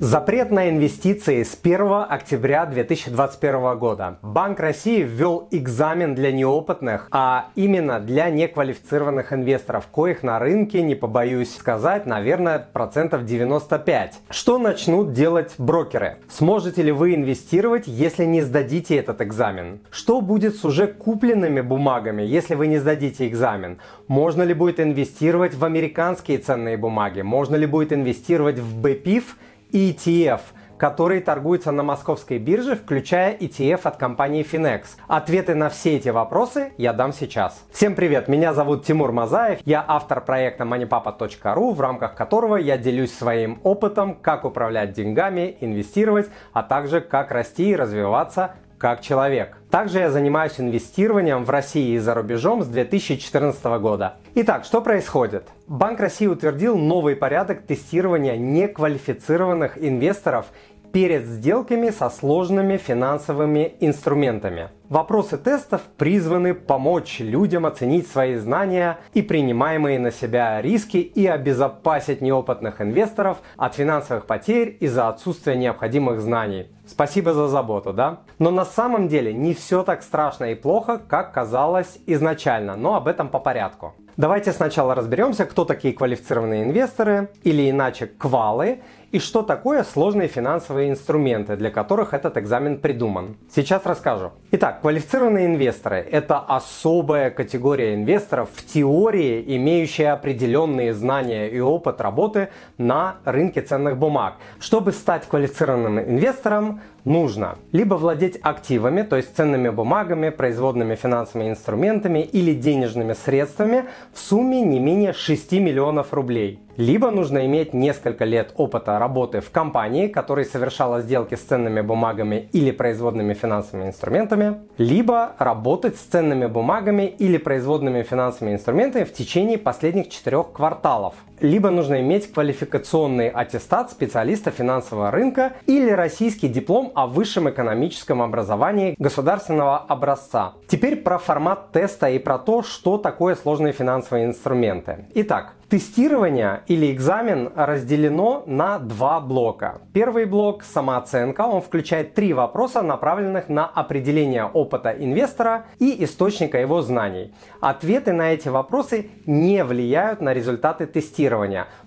Запрет на инвестиции с 1 октября 2021 года. Банк России ввел экзамен для неопытных, а именно для неквалифицированных инвесторов, коих на рынке, не побоюсь сказать, наверное, процентов 95. Что начнут делать брокеры? Сможете ли вы инвестировать, если не сдадите этот экзамен? Что будет с уже купленными бумагами, если вы не сдадите экзамен? Можно ли будет инвестировать в американские ценные бумаги? Можно ли будет инвестировать в ETF, который торгуется на московской бирже, включая ETF от компании Finex. Ответы на все эти вопросы я дам сейчас. Всем привет, меня зовут Тимур Мазаев, я автор проекта moneypapa.ru, в рамках которого я делюсь своим опытом, как управлять деньгами, инвестировать, а также как расти и развиваться как человек. Также я занимаюсь инвестированием в России и за рубежом с 2014 года. Итак, что происходит? Банк России утвердил новый порядок тестирования неквалифицированных инвесторов перед сделками со сложными финансовыми инструментами. Вопросы тестов призваны помочь людям оценить свои знания и принимаемые на себя риски и обезопасить неопытных инвесторов от финансовых потерь из-за отсутствия необходимых знаний. Спасибо за заботу, да? Но на самом деле не все так страшно и плохо, как казалось изначально, но об этом по порядку. Давайте сначала разберемся, кто такие квалифицированные инвесторы, или иначе квалы, и что такое сложные финансовые инструменты, для которых этот экзамен придуман. Сейчас расскажу. Итак, квалифицированные инвесторы – это особая категория инвесторов в теории, имеющая определенные знания и опыт работы на рынке ценных бумаг. Чтобы стать квалифицированным инвестором, нужно либо владеть активами, то есть ценными бумагами, производными финансовыми инструментами или денежными средствами в сумме не менее 6 миллионов рублей. Либо нужно иметь несколько лет опыта работы в компании, которая совершала сделки с ценными бумагами или производными финансовыми инструментами, либо работать с ценными бумагами или производными финансовыми инструментами в течение последних четырех кварталов. Либо нужно иметь квалификационный аттестат специалиста финансового рынка или российский диплом о высшем экономическом образовании государственного образца. Теперь про формат теста и про то, что такое сложные финансовые инструменты. Итак, Тестирование или экзамен разделено на два блока. Первый блок – самооценка. Он включает три вопроса, направленных на определение опыта инвестора и источника его знаний. Ответы на эти вопросы не влияют на результаты тестирования,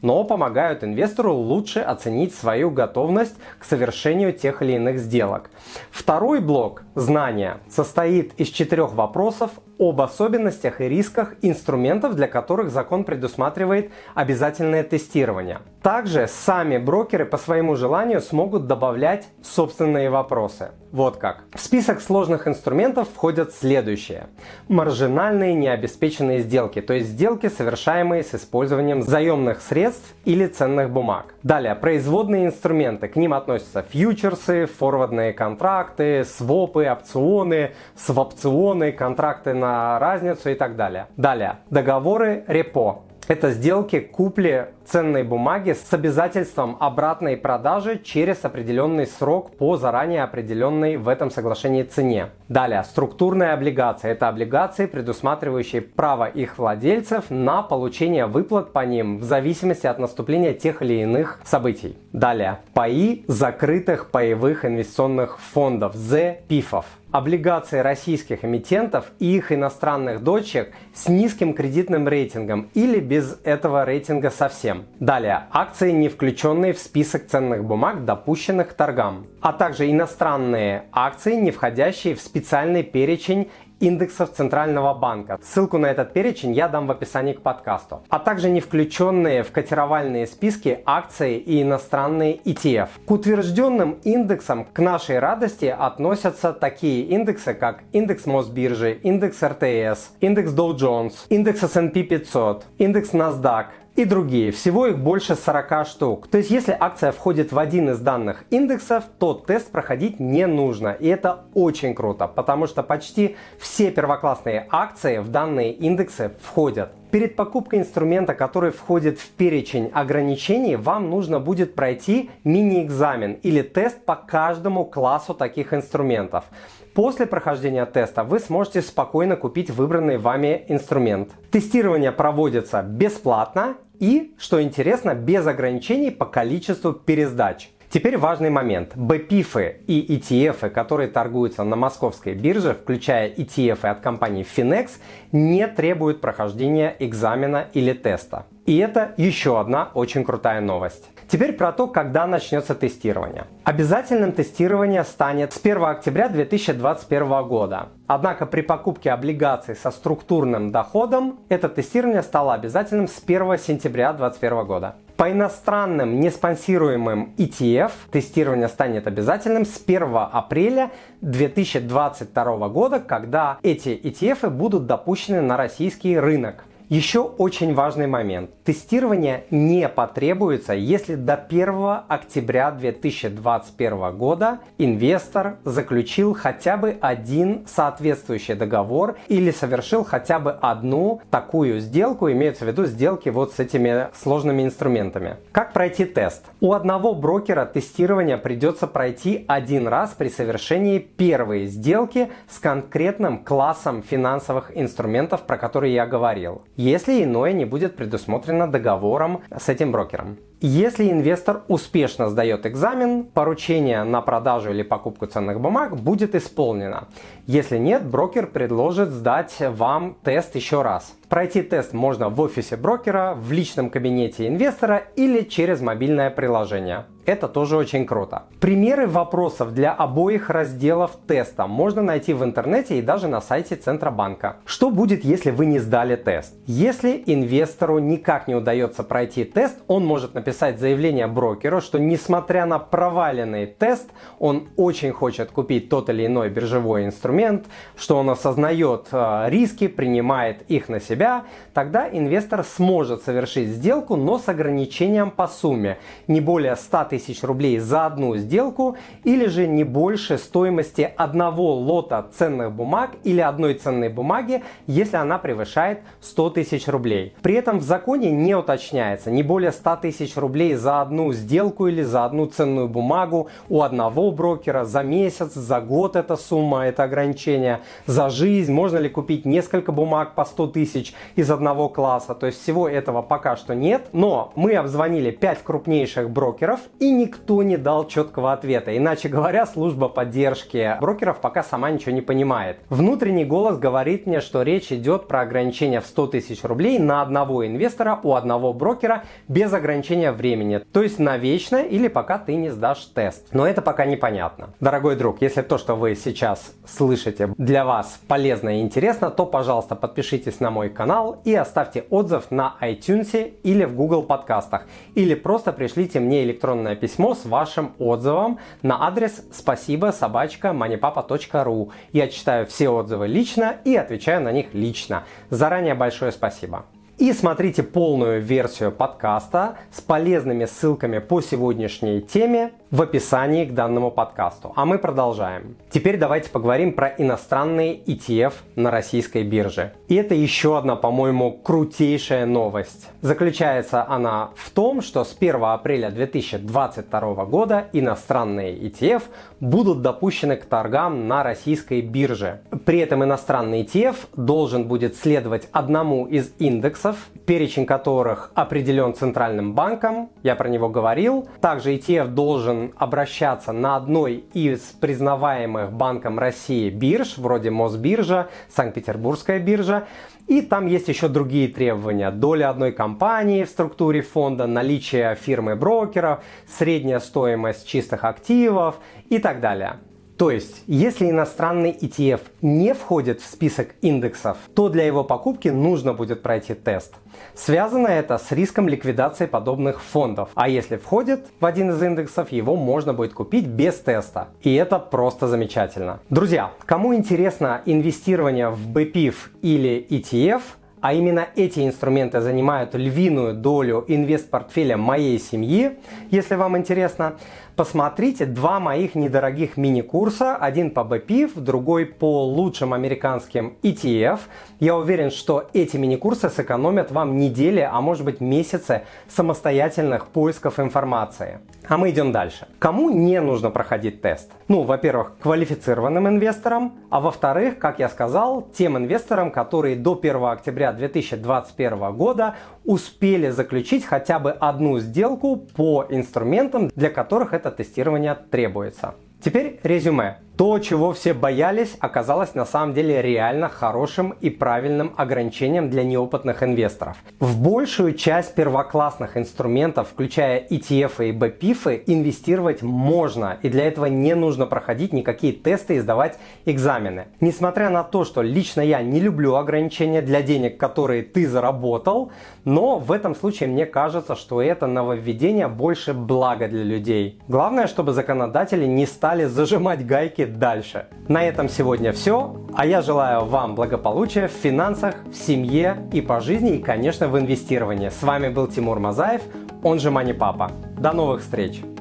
но помогают инвестору лучше оценить свою готовность к совершению тех или иных сделок. Второй блок – знания состоит из четырех вопросов об особенностях и рисках инструментов, для которых закон предусматривает обязательное тестирование. Также сами брокеры по своему желанию смогут добавлять собственные вопросы. Вот как. В список сложных инструментов входят следующие. Маржинальные необеспеченные сделки, то есть сделки, совершаемые с использованием заемных средств или ценных бумаг. Далее, производные инструменты. К ним относятся фьючерсы, форвардные контракты, свопы, опционы, свопционы, контракты на разницу и так далее. Далее, договоры репо. Это сделки купли ценной бумаги с обязательством обратной продажи через определенный срок по заранее определенной в этом соглашении цене. Далее, структурные облигации. Это облигации, предусматривающие право их владельцев на получение выплат по ним в зависимости от наступления тех или иных событий. Далее, паи закрытых паевых инвестиционных фондов, ЗПИФов облигации российских эмитентов и их иностранных дочек с низким кредитным рейтингом или без этого рейтинга совсем. Далее, акции, не включенные в список ценных бумаг, допущенных к торгам, а также иностранные акции, не входящие в специальный перечень индексов Центрального банка. Ссылку на этот перечень я дам в описании к подкасту. А также не включенные в котировальные списки акции и иностранные ETF. К утвержденным индексам к нашей радости относятся такие индексы, как индекс Мосбиржи, индекс РТС, индекс Dow Jones, индекс S&P 500, индекс NASDAQ, и другие. Всего их больше 40 штук. То есть, если акция входит в один из данных индексов, то тест проходить не нужно. И это очень круто, потому что почти все первоклассные акции в данные индексы входят. Перед покупкой инструмента, который входит в перечень ограничений, вам нужно будет пройти мини-экзамен или тест по каждому классу таких инструментов. После прохождения теста вы сможете спокойно купить выбранный вами инструмент. Тестирование проводится бесплатно и, что интересно, без ограничений по количеству пересдач. Теперь важный момент. BPIF и ETF, которые торгуются на московской бирже, включая ETF от компании Finex, не требуют прохождения экзамена или теста. И это еще одна очень крутая новость. Теперь про то, когда начнется тестирование. Обязательным тестирование станет с 1 октября 2021 года. Однако при покупке облигаций со структурным доходом это тестирование стало обязательным с 1 сентября 2021 года. По иностранным неспонсируемым ETF тестирование станет обязательным с 1 апреля 2022 года, когда эти ETF будут допущены на российский рынок. Еще очень важный момент. Тестирование не потребуется, если до 1 октября 2021 года инвестор заключил хотя бы один соответствующий договор или совершил хотя бы одну такую сделку, имеется в виду сделки вот с этими сложными инструментами. Как пройти тест? У одного брокера тестирование придется пройти один раз при совершении первой сделки с конкретным классом финансовых инструментов, про которые я говорил если иное не будет предусмотрено договором с этим брокером. Если инвестор успешно сдает экзамен, поручение на продажу или покупку ценных бумаг будет исполнено. Если нет, брокер предложит сдать вам тест еще раз. Пройти тест можно в офисе брокера, в личном кабинете инвестора или через мобильное приложение. Это тоже очень круто. Примеры вопросов для обоих разделов теста можно найти в интернете и даже на сайте Центробанка. Что будет, если вы не сдали тест? Если инвестору никак не удается пройти тест, он может написать заявление брокеру, что несмотря на проваленный тест, он очень хочет купить тот или иной биржевой инструмент, что он осознает э, риски, принимает их на себя, тогда инвестор сможет совершить сделку, но с ограничением по сумме не более 100 тысяч рублей за одну сделку или же не больше стоимости одного лота ценных бумаг или одной ценной бумаги, если она превышает 100 тысяч рублей. При этом в законе не уточняется не более 100 тысяч рублей за одну сделку или за одну ценную бумагу у одного брокера за месяц, за год эта сумма, это ограничение, за жизнь, можно ли купить несколько бумаг по 100 тысяч из одного класса, то есть всего этого пока что нет, но мы обзвонили 5 крупнейших брокеров и никто не дал четкого ответа. Иначе говоря, служба поддержки брокеров пока сама ничего не понимает. Внутренний голос говорит мне, что речь идет про ограничение в 100 тысяч рублей на одного инвестора у одного брокера без ограничения времени. То есть навечно или пока ты не сдашь тест. Но это пока непонятно. Дорогой друг, если то, что вы сейчас слышите, для вас полезно и интересно, то, пожалуйста, подпишитесь на мой канал и оставьте отзыв на iTunes или в Google подкастах. Или просто пришлите мне электронное письмо с вашим отзывом на адрес спасибо собачка moneypapa.ru. Я читаю все отзывы лично и отвечаю на них лично. Заранее большое спасибо. И смотрите полную версию подкаста с полезными ссылками по сегодняшней теме в описании к данному подкасту. А мы продолжаем. Теперь давайте поговорим про иностранные ETF на российской бирже. И это еще одна, по-моему, крутейшая новость. Заключается она в том, что с 1 апреля 2022 года иностранные ETF будут допущены к торгам на российской бирже. При этом иностранный ETF должен будет следовать одному из индексов, перечень которых определен Центральным банком, я про него говорил. Также ETF должен обращаться на одной из признаваемых Банком России бирж, вроде Мосбиржа, Санкт-Петербургская биржа. И там есть еще другие требования. Доля одной компании в структуре фонда, наличие фирмы брокеров, средняя стоимость чистых активов и так далее. То есть, если иностранный ETF не входит в список индексов, то для его покупки нужно будет пройти тест. Связано это с риском ликвидации подобных фондов. А если входит в один из индексов, его можно будет купить без теста. И это просто замечательно. Друзья, кому интересно инвестирование в BPIF или ETF, а именно эти инструменты занимают львиную долю инвест-портфеля моей семьи, если вам интересно, посмотрите два моих недорогих мини-курса, один по BPIF, другой по лучшим американским ETF. Я уверен, что эти мини-курсы сэкономят вам недели, а может быть месяцы самостоятельных поисков информации. А мы идем дальше. Кому не нужно проходить тест? Ну, во-первых, квалифицированным инвесторам, а во-вторых, как я сказал, тем инвесторам, которые до 1 октября 2021 года успели заключить хотя бы одну сделку по инструментам, для которых это бета-тестирование требуется. Теперь резюме. То, чего все боялись, оказалось на самом деле реально хорошим и правильным ограничением для неопытных инвесторов. В большую часть первоклассных инструментов, включая ETF и BPIF, инвестировать можно, и для этого не нужно проходить никакие тесты и сдавать экзамены. Несмотря на то, что лично я не люблю ограничения для денег, которые ты заработал, но в этом случае мне кажется, что это нововведение больше благо для людей. Главное, чтобы законодатели не стали зажимать гайки успехи дальше. На этом сегодня все, а я желаю вам благополучия в финансах, в семье и по жизни, и, конечно, в инвестировании. С вами был Тимур Мазаев, он же Мани Папа. До новых встреч!